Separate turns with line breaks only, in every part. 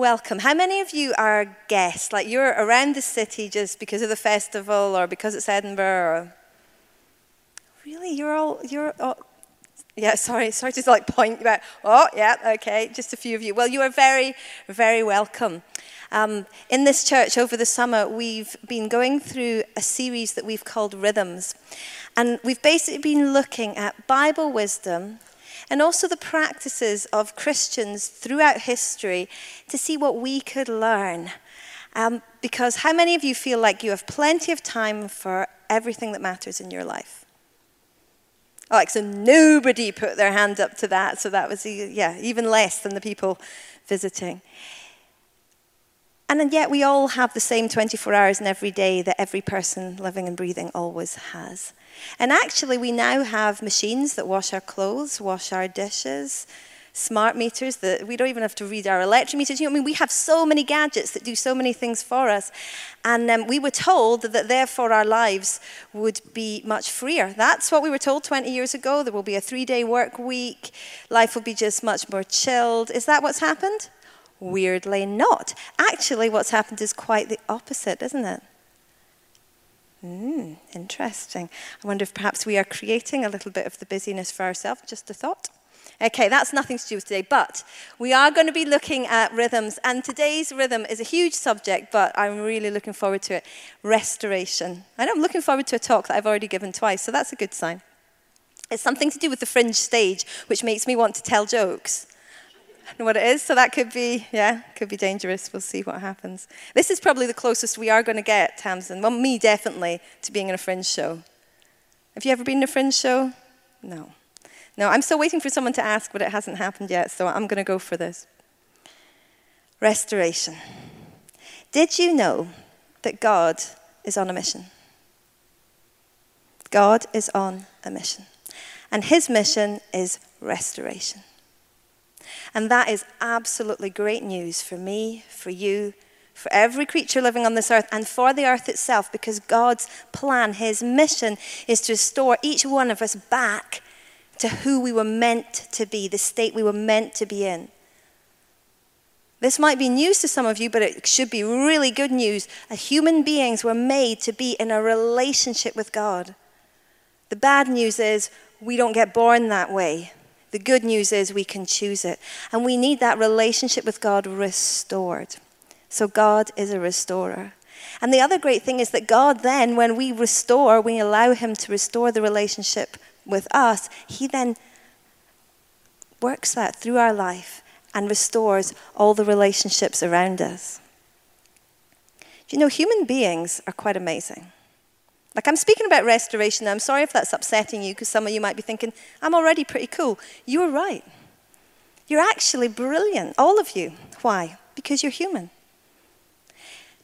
welcome. How many of you are guests? Like you're around the city just because of the festival or because it's Edinburgh? Or... Really, you're all you're all... yeah. Sorry, sorry to like point about. Oh, yeah, okay, just a few of you. Well, you are very, very welcome. Um, in this church over the summer, we've been going through a series that we've called Rhythms, and we've basically been looking at Bible wisdom and also the practices of Christians throughout history to see what we could learn. Um, because how many of you feel like you have plenty of time for everything that matters in your life? Oh, so nobody put their hand up to that. So that was, yeah, even less than the people visiting. And yet we all have the same 24 hours in every day that every person living and breathing always has. And actually, we now have machines that wash our clothes, wash our dishes, smart meters that we don't even have to read our electric meters. You know, I mean, we have so many gadgets that do so many things for us. And um, we were told that therefore our lives would be much freer. That's what we were told 20 years ago. There will be a three day work week, life will be just much more chilled. Is that what's happened? Weirdly, not. Actually, what's happened is quite the opposite, isn't it? Hmm, interesting. I wonder if perhaps we are creating a little bit of the busyness for ourselves. Just a thought. Okay, that's nothing to do with today, but we are going to be looking at rhythms, and today's rhythm is a huge subject, but I'm really looking forward to it restoration. Know I'm looking forward to a talk that I've already given twice, so that's a good sign. It's something to do with the fringe stage, which makes me want to tell jokes know what it is. So that could be, yeah, could be dangerous. We'll see what happens. This is probably the closest we are going to get, Tamsin. Well, me definitely, to being in a fringe show. Have you ever been in a fringe show? No. No, I'm still waiting for someone to ask, but it hasn't happened yet, so I'm going to go for this. Restoration. Did you know that God is on a mission? God is on a mission. And his mission is restoration. And that is absolutely great news for me, for you, for every creature living on this earth, and for the earth itself, because God's plan, His mission, is to restore each one of us back to who we were meant to be, the state we were meant to be in. This might be news to some of you, but it should be really good news. Human beings were made to be in a relationship with God. The bad news is we don't get born that way. The good news is we can choose it. And we need that relationship with God restored. So God is a restorer. And the other great thing is that God then, when we restore, we allow Him to restore the relationship with us, He then works that through our life and restores all the relationships around us. You know, human beings are quite amazing. Like, I'm speaking about restoration. I'm sorry if that's upsetting you because some of you might be thinking, I'm already pretty cool. You are right. You're actually brilliant, all of you. Why? Because you're human.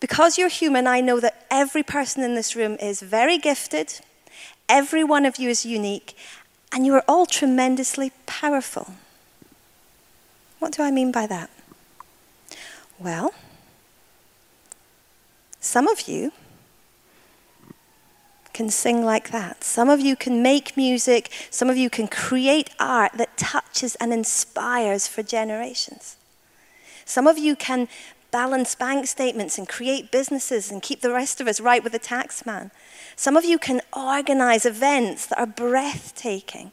Because you're human, I know that every person in this room is very gifted, every one of you is unique, and you are all tremendously powerful. What do I mean by that? Well, some of you can sing like that. Some of you can make music. Some of you can create art that touches and inspires for generations. Some of you can balance bank statements and create businesses and keep the rest of us right with the tax man. Some of you can organize events that are breathtaking.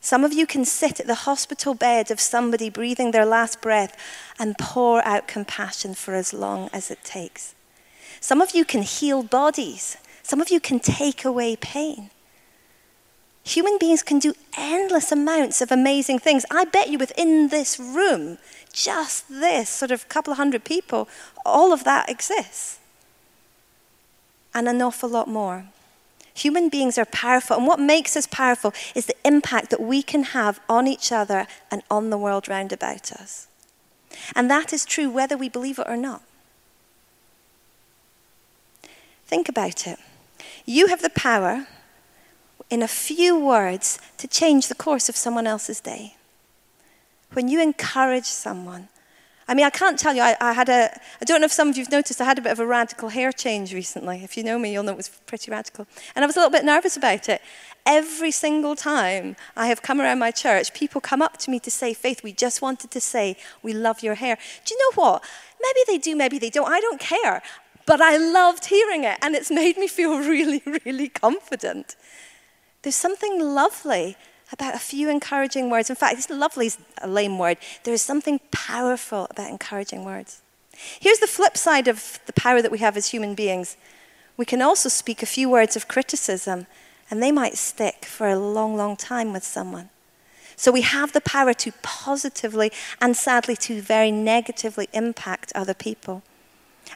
Some of you can sit at the hospital bed of somebody breathing their last breath and pour out compassion for as long as it takes. Some of you can heal bodies some of you can take away pain. Human beings can do endless amounts of amazing things. I bet you within this room, just this sort of couple of hundred people, all of that exists. And an awful lot more. Human beings are powerful, and what makes us powerful is the impact that we can have on each other and on the world round about us. And that is true whether we believe it or not. Think about it. You have the power, in a few words, to change the course of someone else's day. When you encourage someone, I mean, I can't tell you, I, I, had a, I don't know if some of you've noticed, I had a bit of a radical hair change recently. If you know me, you'll know it was pretty radical. And I was a little bit nervous about it. Every single time I have come around my church, people come up to me to say, Faith, we just wanted to say, we love your hair. Do you know what? Maybe they do, maybe they don't. I don't care. But I loved hearing it, and it's made me feel really, really confident. There's something lovely about a few encouraging words. In fact, this lovely is a lame word. There is something powerful about encouraging words. Here's the flip side of the power that we have as human beings. We can also speak a few words of criticism, and they might stick for a long, long time with someone. So we have the power to positively and sadly to very negatively impact other people.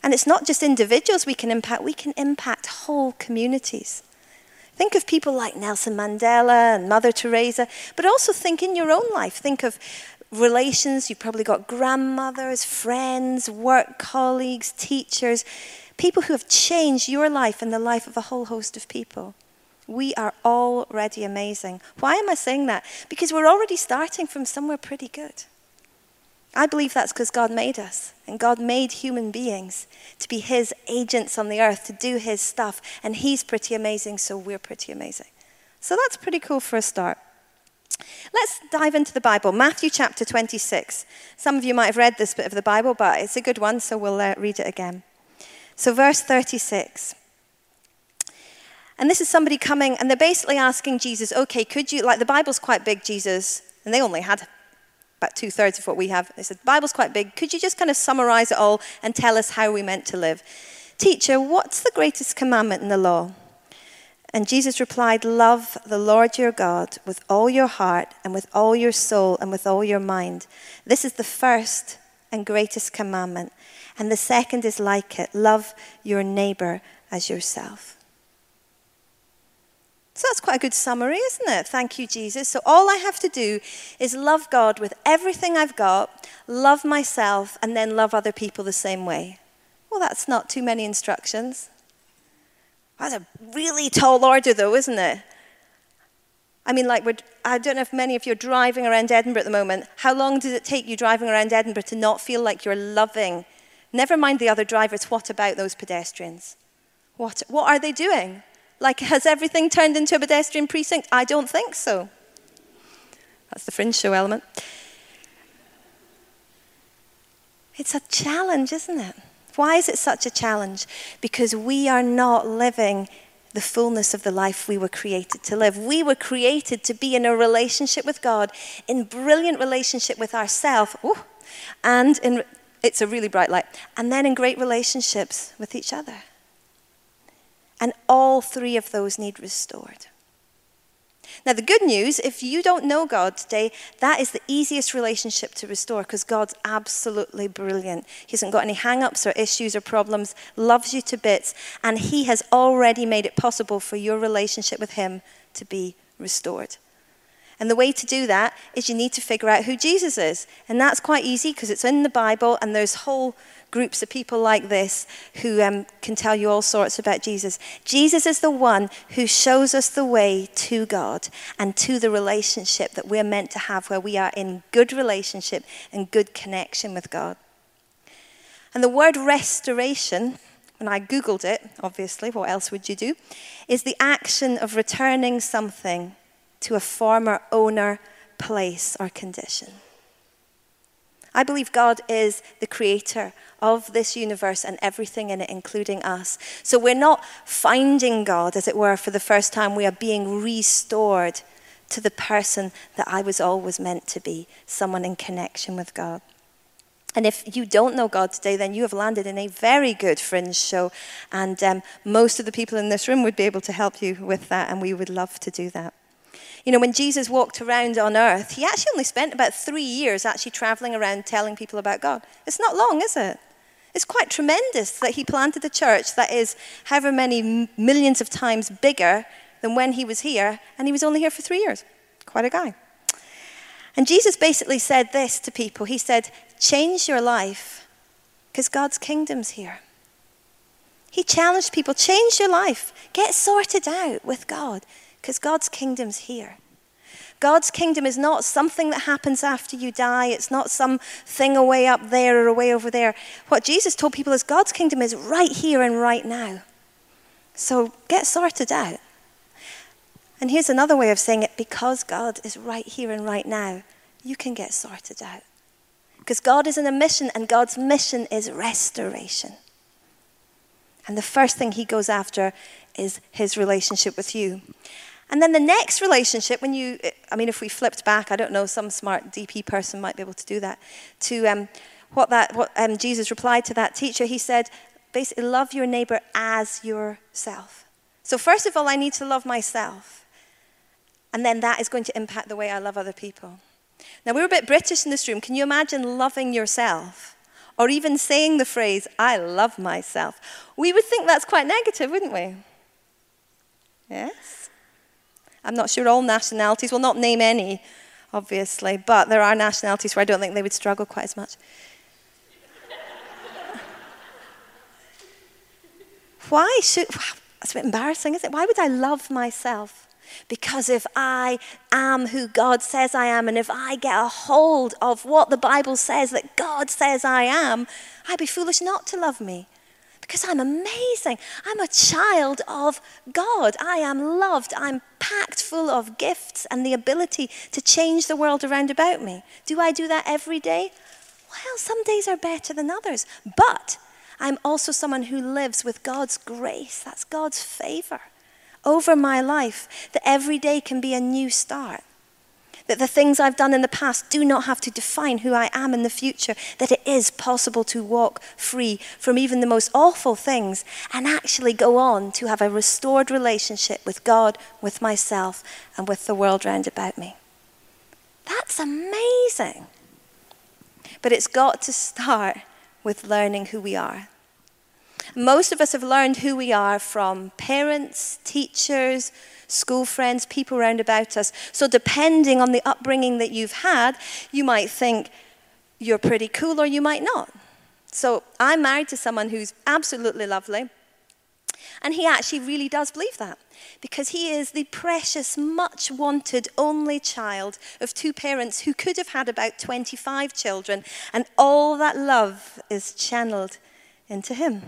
And it's not just individuals we can impact, we can impact whole communities. Think of people like Nelson Mandela and Mother Teresa, but also think in your own life. Think of relations. You've probably got grandmothers, friends, work colleagues, teachers, people who have changed your life and the life of a whole host of people. We are already amazing. Why am I saying that? Because we're already starting from somewhere pretty good. I believe that's because God made us, and God made human beings to be His agents on the earth, to do His stuff, and He's pretty amazing, so we're pretty amazing. So that's pretty cool for a start. Let's dive into the Bible. Matthew chapter 26. Some of you might have read this bit of the Bible, but it's a good one, so we'll uh, read it again. So, verse 36. And this is somebody coming, and they're basically asking Jesus, okay, could you, like the Bible's quite big, Jesus, and they only had about two thirds of what we have. They said, The Bible's quite big. Could you just kind of summarize it all and tell us how we meant to live? Teacher, what's the greatest commandment in the law? And Jesus replied, Love the Lord your God with all your heart and with all your soul and with all your mind. This is the first and greatest commandment. And the second is like it love your neighbor as yourself. So that's quite a good summary, isn't it? Thank you, Jesus. So all I have to do is love God with everything I've got, love myself, and then love other people the same way. Well, that's not too many instructions. That's a really tall order, though, isn't it? I mean, like, I don't know if many of you are driving around Edinburgh at the moment. How long does it take you driving around Edinburgh to not feel like you're loving? Never mind the other drivers, what about those pedestrians? What, what are they doing? Like, has everything turned into a pedestrian precinct? I don't think so. That's the fringe show element. It's a challenge, isn't it? Why is it such a challenge? Because we are not living the fullness of the life we were created to live. We were created to be in a relationship with God, in brilliant relationship with ourselves, and in, it's a really bright light, and then in great relationships with each other. And all three of those need restored. Now, the good news, if you don't know God today, that is the easiest relationship to restore because God's absolutely brilliant. He hasn't got any hang ups or issues or problems, loves you to bits, and He has already made it possible for your relationship with Him to be restored. And the way to do that is you need to figure out who Jesus is. And that's quite easy because it's in the Bible and there's whole groups of people like this who um, can tell you all sorts about Jesus. Jesus is the one who shows us the way to God and to the relationship that we're meant to have, where we are in good relationship and good connection with God. And the word restoration, when I Googled it, obviously, what else would you do? Is the action of returning something to a former owner, place, or condition. I believe God is the creator of this universe and everything in it, including us. So we're not finding God, as it were, for the first time. We are being restored to the person that I was always meant to be someone in connection with God. And if you don't know God today, then you have landed in a very good fringe show. And um, most of the people in this room would be able to help you with that, and we would love to do that. You know, when Jesus walked around on earth, he actually only spent about three years actually traveling around telling people about God. It's not long, is it? It's quite tremendous that he planted a church that is however many millions of times bigger than when he was here, and he was only here for three years. Quite a guy. And Jesus basically said this to people He said, Change your life because God's kingdom's here. He challenged people, change your life, get sorted out with God because God's kingdom's here. God's kingdom is not something that happens after you die. It's not some thing away up there or away over there. What Jesus told people is God's kingdom is right here and right now. So get sorted out. And here's another way of saying it because God is right here and right now, you can get sorted out. Because God is in a mission, and God's mission is restoration. And the first thing he goes after is his relationship with you. And then the next relationship, when you, I mean, if we flipped back, I don't know, some smart DP person might be able to do that, to um, what, that, what um, Jesus replied to that teacher, he said, basically, love your neighbor as yourself. So, first of all, I need to love myself. And then that is going to impact the way I love other people. Now, we're a bit British in this room. Can you imagine loving yourself? Or even saying the phrase, I love myself? We would think that's quite negative, wouldn't we? Yes? I'm not sure all nationalities, will not name any, obviously, but there are nationalities where I don't think they would struggle quite as much. Why should, that's a bit embarrassing, isn't it? Why would I love myself? Because if I am who God says I am, and if I get a hold of what the Bible says that God says I am, I'd be foolish not to love me. Because I'm amazing. I'm a child of God. I am loved. I'm packed full of gifts and the ability to change the world around about me. Do I do that every day? Well, some days are better than others. But I'm also someone who lives with God's grace. That's God's favor over my life, that every day can be a new start. That the things I've done in the past do not have to define who I am in the future. That it is possible to walk free from even the most awful things and actually go on to have a restored relationship with God, with myself, and with the world round about me. That's amazing. But it's got to start with learning who we are. Most of us have learned who we are from parents, teachers, school friends, people around about us. So, depending on the upbringing that you've had, you might think you're pretty cool or you might not. So, I'm married to someone who's absolutely lovely, and he actually really does believe that because he is the precious, much wanted only child of two parents who could have had about 25 children, and all that love is channeled into him.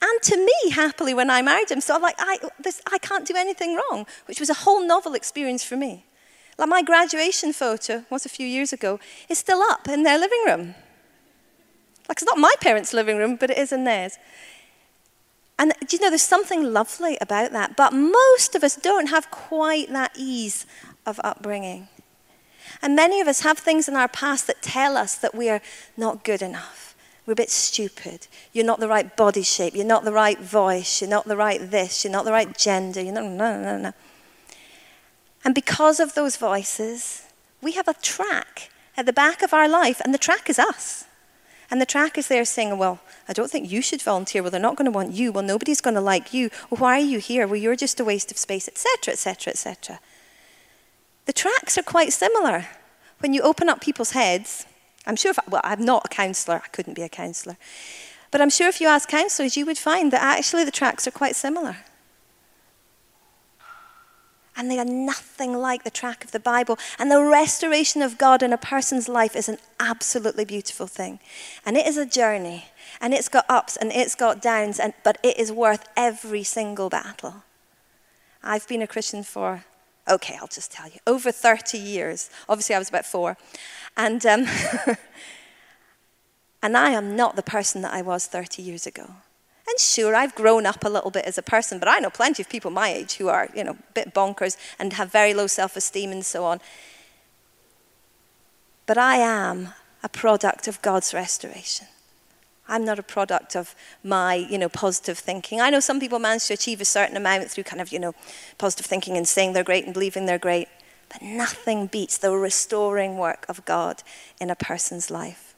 And to me, happily, when I married him. So I'm like, I, this, I can't do anything wrong, which was a whole novel experience for me. Like my graduation photo was a few years ago, is still up in their living room. Like it's not my parents' living room, but it is in theirs. And do you know, there's something lovely about that. But most of us don't have quite that ease of upbringing. And many of us have things in our past that tell us that we are not good enough we're a bit stupid. You're not the right body shape. You're not the right voice. You're not the right this. You're not the right gender. You're not, no, no, no. No. And because of those voices, we have a track at the back of our life, and the track is us. And the track is there saying, Well, I don't think you should volunteer. Well, they're not going to want you. Well, nobody's going to like you. Well, why are you here? Well, you're just a waste of space, etc., etc., etc. The tracks are quite similar. When you open up people's heads, I'm sure, if, well, I'm not a counsellor, I couldn't be a counsellor. But I'm sure if you ask counsellors, you would find that actually the tracks are quite similar. And they are nothing like the track of the Bible. And the restoration of God in a person's life is an absolutely beautiful thing. And it is a journey. And it's got ups and it's got downs, and, but it is worth every single battle. I've been a Christian for, okay, I'll just tell you, over 30 years. Obviously, I was about four. And, um, and I am not the person that I was 30 years ago. And sure, I've grown up a little bit as a person, but I know plenty of people my age who are, you know, a bit bonkers and have very low self esteem and so on. But I am a product of God's restoration. I'm not a product of my, you know, positive thinking. I know some people manage to achieve a certain amount through kind of, you know, positive thinking and saying they're great and believing they're great. But nothing beats the restoring work of God in a person's life.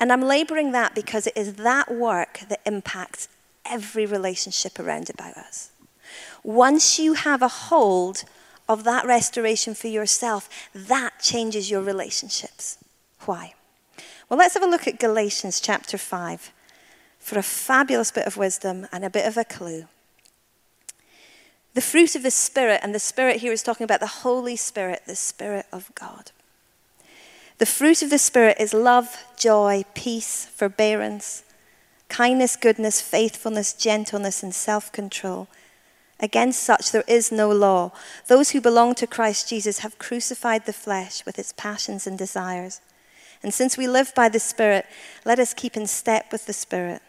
And I'm laboring that because it is that work that impacts every relationship around about us. Once you have a hold of that restoration for yourself, that changes your relationships. Why? Well, let's have a look at Galatians chapter 5 for a fabulous bit of wisdom and a bit of a clue. The fruit of the Spirit, and the Spirit here is talking about the Holy Spirit, the Spirit of God. The fruit of the Spirit is love, joy, peace, forbearance, kindness, goodness, faithfulness, gentleness, and self control. Against such there is no law. Those who belong to Christ Jesus have crucified the flesh with its passions and desires. And since we live by the Spirit, let us keep in step with the Spirit.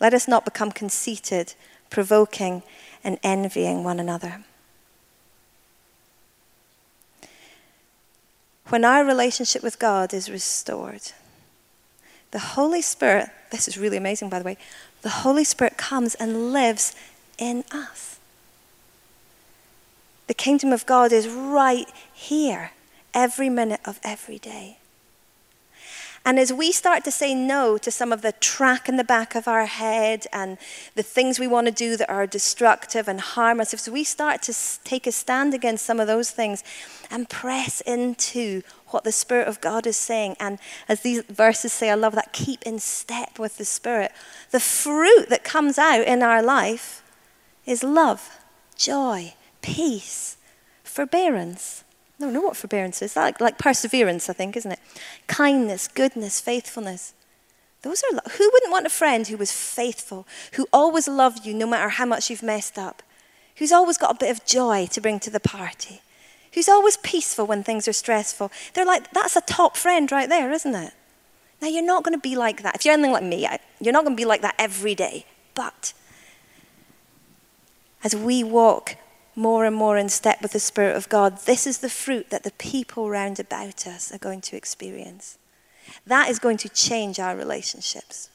Let us not become conceited, provoking, and envying one another. When our relationship with God is restored, the Holy Spirit, this is really amazing, by the way, the Holy Spirit comes and lives in us. The kingdom of God is right here, every minute of every day. And as we start to say no to some of the track in the back of our head and the things we want to do that are destructive and harm us, if we start to take a stand against some of those things and press into what the Spirit of God is saying, and as these verses say, I love that, keep in step with the Spirit, the fruit that comes out in our life is love, joy, peace, forbearance I don't know what forbearance is. Like, like perseverance, I think, isn't it? Kindness, goodness, faithfulness. Those are who wouldn't want a friend who was faithful, who always loved you no matter how much you've messed up, who's always got a bit of joy to bring to the party, who's always peaceful when things are stressful. They're like that's a top friend right there, isn't it? Now you're not going to be like that. If you're anything like me, you're not going to be like that every day. But as we walk more and more in step with the Spirit of God, this is the fruit that the people round about us are going to experience. That is going to change our relationships.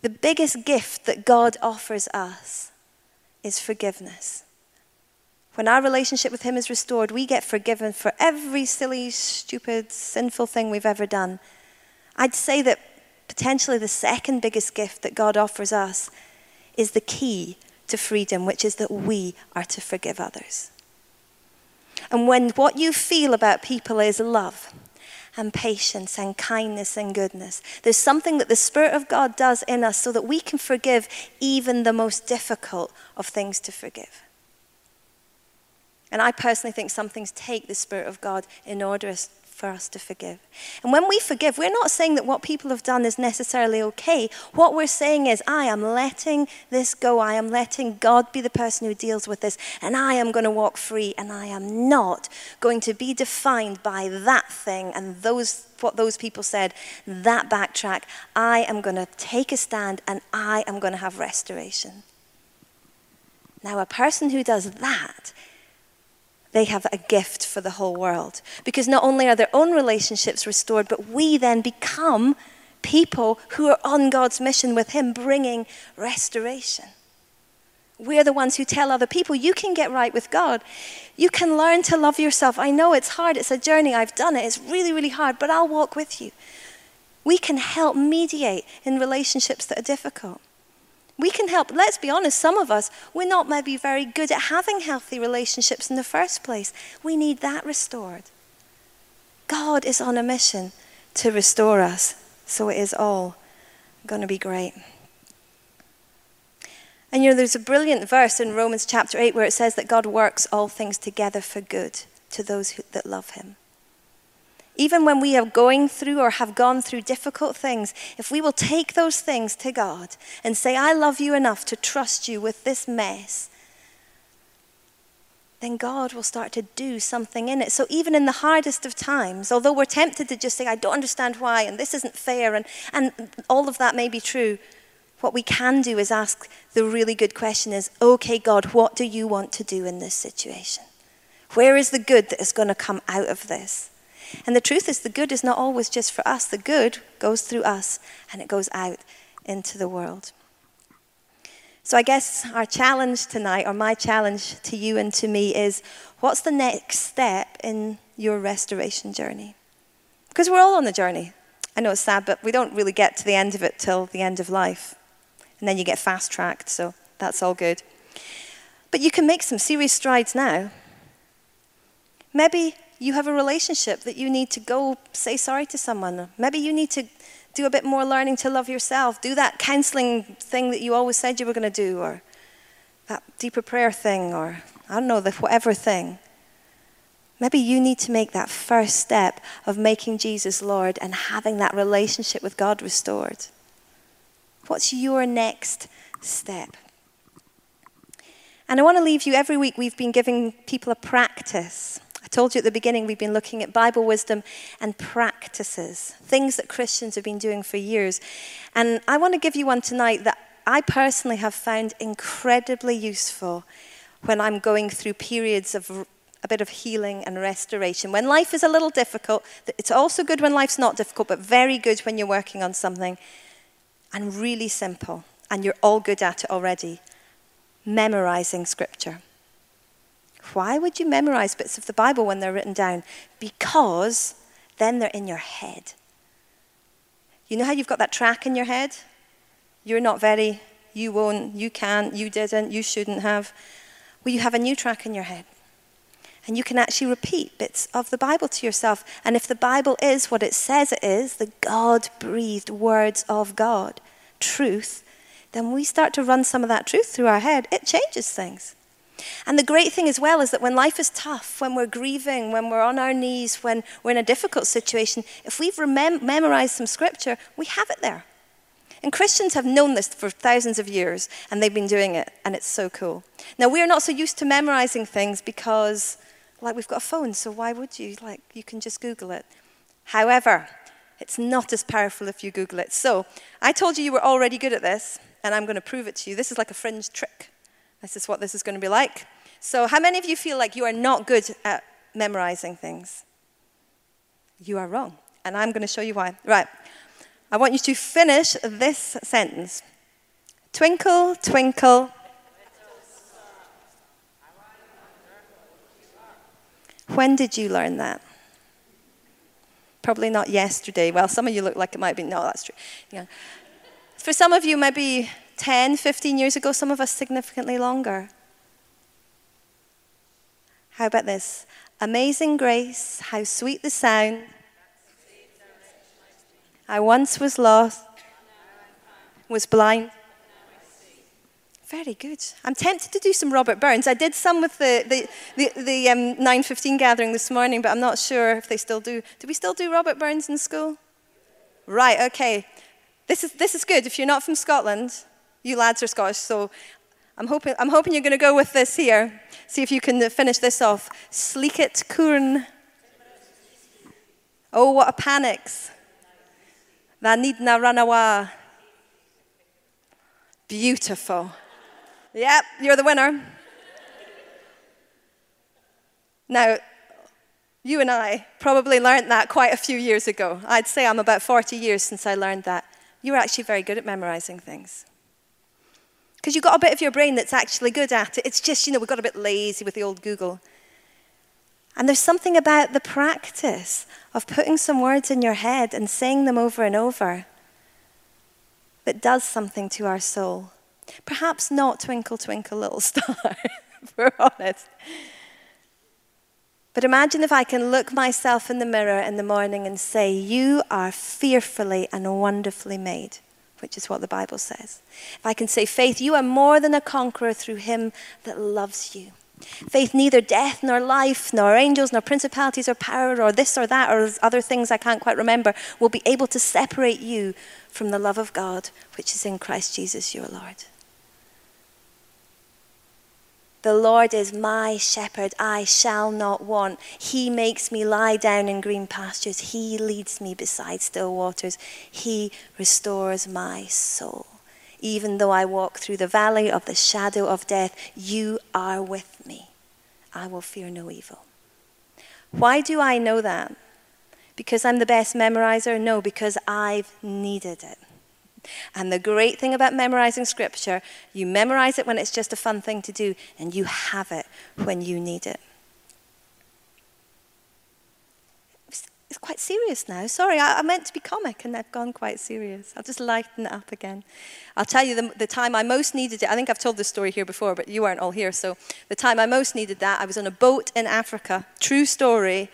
The biggest gift that God offers us is forgiveness. When our relationship with Him is restored, we get forgiven for every silly, stupid, sinful thing we've ever done. I'd say that potentially the second biggest gift that God offers us is the key to freedom, which is that we are to forgive others. And when what you feel about people is love and patience and kindness and goodness, there's something that the Spirit of God does in us so that we can forgive even the most difficult of things to forgive. And I personally think some things take the Spirit of God in order for us to forgive. And when we forgive, we're not saying that what people have done is necessarily okay. What we're saying is, I am letting this go. I am letting God be the person who deals with this. And I am going to walk free. And I am not going to be defined by that thing and those what those people said, that backtrack. I am going to take a stand and I am going to have restoration. Now, a person who does that they have a gift for the whole world. Because not only are their own relationships restored, but we then become people who are on God's mission with Him, bringing restoration. We're the ones who tell other people, you can get right with God. You can learn to love yourself. I know it's hard, it's a journey. I've done it. It's really, really hard, but I'll walk with you. We can help mediate in relationships that are difficult. We can help. Let's be honest, some of us, we're not maybe very good at having healthy relationships in the first place. We need that restored. God is on a mission to restore us, so it is all going to be great. And you know, there's a brilliant verse in Romans chapter 8 where it says that God works all things together for good to those who, that love him even when we are going through or have gone through difficult things, if we will take those things to God and say, I love you enough to trust you with this mess, then God will start to do something in it. So, even in the hardest of times, although we're tempted to just say, I don't understand why, and this isn't fair, and, and all of that may be true, what we can do is ask the really good question is, okay, God, what do you want to do in this situation? Where is the good that is going to come out of this? And the truth is, the good is not always just for us. The good goes through us and it goes out into the world. So, I guess our challenge tonight, or my challenge to you and to me, is what's the next step in your restoration journey? Because we're all on the journey. I know it's sad, but we don't really get to the end of it till the end of life. And then you get fast tracked, so that's all good. But you can make some serious strides now. Maybe you have a relationship that you need to go say sorry to someone. Maybe you need to do a bit more learning to love yourself. Do that counseling thing that you always said you were going to do. Or that deeper prayer thing, or I don't know, the whatever thing. Maybe you need to make that first step of making Jesus Lord and having that relationship with God restored. What's your next step? And I want to leave you every week, we've been giving people a practice. I told you at the beginning, we've been looking at Bible wisdom and practices, things that Christians have been doing for years. And I want to give you one tonight that I personally have found incredibly useful when I'm going through periods of a bit of healing and restoration. When life is a little difficult, it's also good when life's not difficult, but very good when you're working on something. And really simple, and you're all good at it already memorizing scripture. Why would you memorize bits of the Bible when they're written down? Because then they're in your head. You know how you've got that track in your head? You're not very, you won't, you can't, you didn't, you shouldn't have. Well, you have a new track in your head. And you can actually repeat bits of the Bible to yourself. And if the Bible is what it says it is, the God breathed words of God, truth, then we start to run some of that truth through our head. It changes things. And the great thing as well is that when life is tough, when we're grieving, when we're on our knees, when we're in a difficult situation, if we've remem- memorized some scripture, we have it there. And Christians have known this for thousands of years, and they've been doing it, and it's so cool. Now, we are not so used to memorizing things because, like, we've got a phone, so why would you? Like, you can just Google it. However, it's not as powerful if you Google it. So, I told you you were already good at this, and I'm going to prove it to you. This is like a fringe trick. This is what this is going to be like. So, how many of you feel like you are not good at memorizing things? You are wrong. And I'm going to show you why. Right. I want you to finish this sentence Twinkle, twinkle. When did you learn that? Probably not yesterday. Well, some of you look like it might be. No, that's true. Yeah. For some of you, maybe 10, 15 years ago, some of us significantly longer. How about this? Amazing grace, how sweet the sound. I once was lost, was blind. Very good. I'm tempted to do some Robert Burns. I did some with the, the, the, the um, 9.15 gathering this morning, but I'm not sure if they still do. Do we still do Robert Burns in school? Right, okay. This is, this is good. If you're not from Scotland, you lads are Scottish, so I'm hoping, I'm hoping you're going to go with this here. See if you can uh, finish this off. Sleeket Koorn. Oh, what a panics. Vanidna Ranawa. Beautiful. Yep, you're the winner. Now, you and I probably learned that quite a few years ago. I'd say I'm about 40 years since I learned that you were actually very good at memorizing things. Because you've got a bit of your brain that's actually good at it. It's just, you know, we got a bit lazy with the old Google. And there's something about the practice of putting some words in your head and saying them over and over that does something to our soul. Perhaps not Twinkle, Twinkle, Little Star, if we're honest. But imagine if I can look myself in the mirror in the morning and say, You are fearfully and wonderfully made, which is what the Bible says. If I can say, Faith, you are more than a conqueror through him that loves you. Faith, neither death nor life, nor angels, nor principalities or power, or this or that, or other things I can't quite remember, will be able to separate you from the love of God, which is in Christ Jesus your Lord. The Lord is my shepherd, I shall not want. He makes me lie down in green pastures. He leads me beside still waters. He restores my soul. Even though I walk through the valley of the shadow of death, you are with me. I will fear no evil. Why do I know that? Because I'm the best memorizer? No, because I've needed it. And the great thing about memorizing scripture, you memorize it when it's just a fun thing to do, and you have it when you need it. It's quite serious now. Sorry, I, I meant to be comic and I've gone quite serious. I'll just lighten it up again. I'll tell you the, the time I most needed it. I think I've told this story here before, but you weren't all here. So, the time I most needed that, I was on a boat in Africa. True story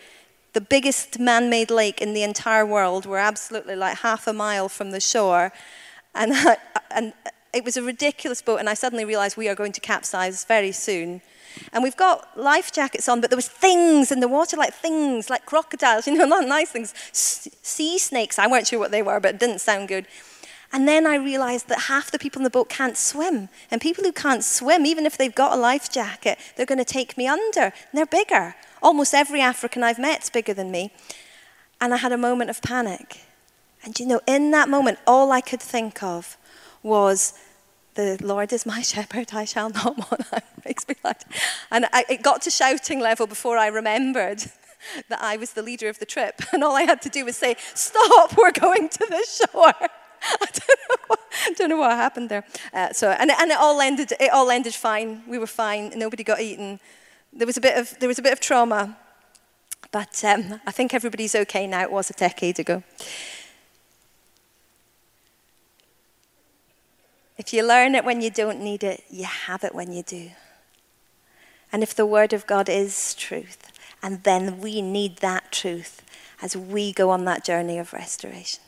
the biggest man made lake in the entire world. We're absolutely like half a mile from the shore. And, I, and it was a ridiculous boat, and I suddenly realized we are going to capsize very soon. And we've got life jackets on, but there was things in the water, like things, like crocodiles, you know, not nice things. S- sea snakes, I weren't sure what they were, but it didn't sound good. And then I realized that half the people in the boat can't swim. And people who can't swim, even if they've got a life jacket, they're going to take me under. And they're bigger. Almost every African I've met is bigger than me. And I had a moment of panic. And you know, in that moment, all I could think of was, the Lord is my shepherd, I shall not want. makes me. And I, it got to shouting level before I remembered that I was the leader of the trip. And all I had to do was say, Stop, we're going to the shore. I don't know what, don't know what happened there. Uh, so, and, and it all ended. It all ended fine. We were fine. Nobody got eaten. There was a bit of there was a bit of trauma, but um, I think everybody's okay now. It was a decade ago. If you learn it when you don't need it, you have it when you do. And if the Word of God is truth, and then we need that truth as we go on that journey of restoration.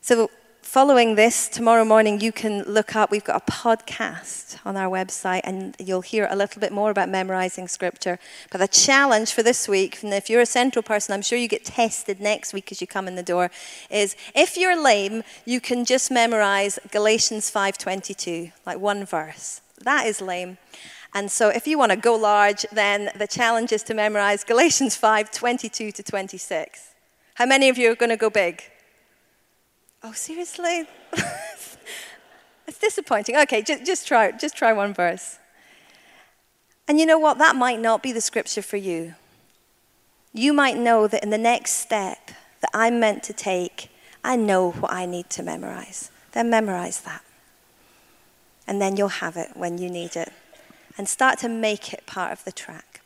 So, following this, tomorrow morning you can look up, we've got a podcast on our website, and you'll hear a little bit more about memorizing scripture. But the challenge for this week, and if you're a central person, I'm sure you get tested next week as you come in the door, is if you're lame, you can just memorize Galatians 5:22, like one verse. That is lame. And so if you want to go large, then the challenge is to memorize Galatians 5:22 to 26. How many of you are going to go big? Oh, seriously? it's disappointing. Okay, just, just try just try one verse. And you know what? That might not be the scripture for you. You might know that in the next step that I'm meant to take, I know what I need to memorize. Then memorize that. And then you'll have it when you need it. And start to make it part of the track.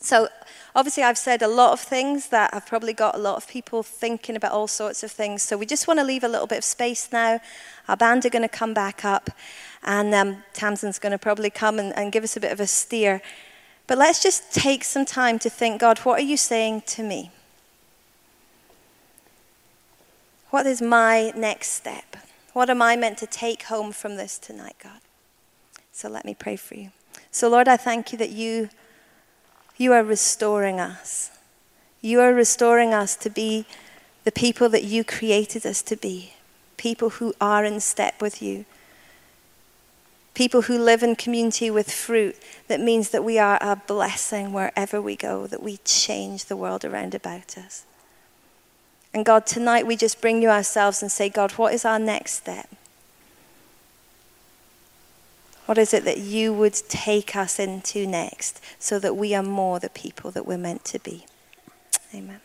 So, obviously, I've said a lot of things that have probably got a lot of people thinking about all sorts of things. So, we just want to leave a little bit of space now. Our band are going to come back up, and um, Tamsin's going to probably come and, and give us a bit of a steer. But let's just take some time to think God, what are you saying to me? What is my next step? What am I meant to take home from this tonight, God? So let me pray for you. So, Lord, I thank you that you you are restoring us. You are restoring us to be the people that you created us to be people who are in step with you. People who live in community with fruit that means that we are a blessing wherever we go, that we change the world around about us. And God, tonight we just bring you ourselves and say, God, what is our next step? What is it that you would take us into next so that we are more the people that we're meant to be? Amen.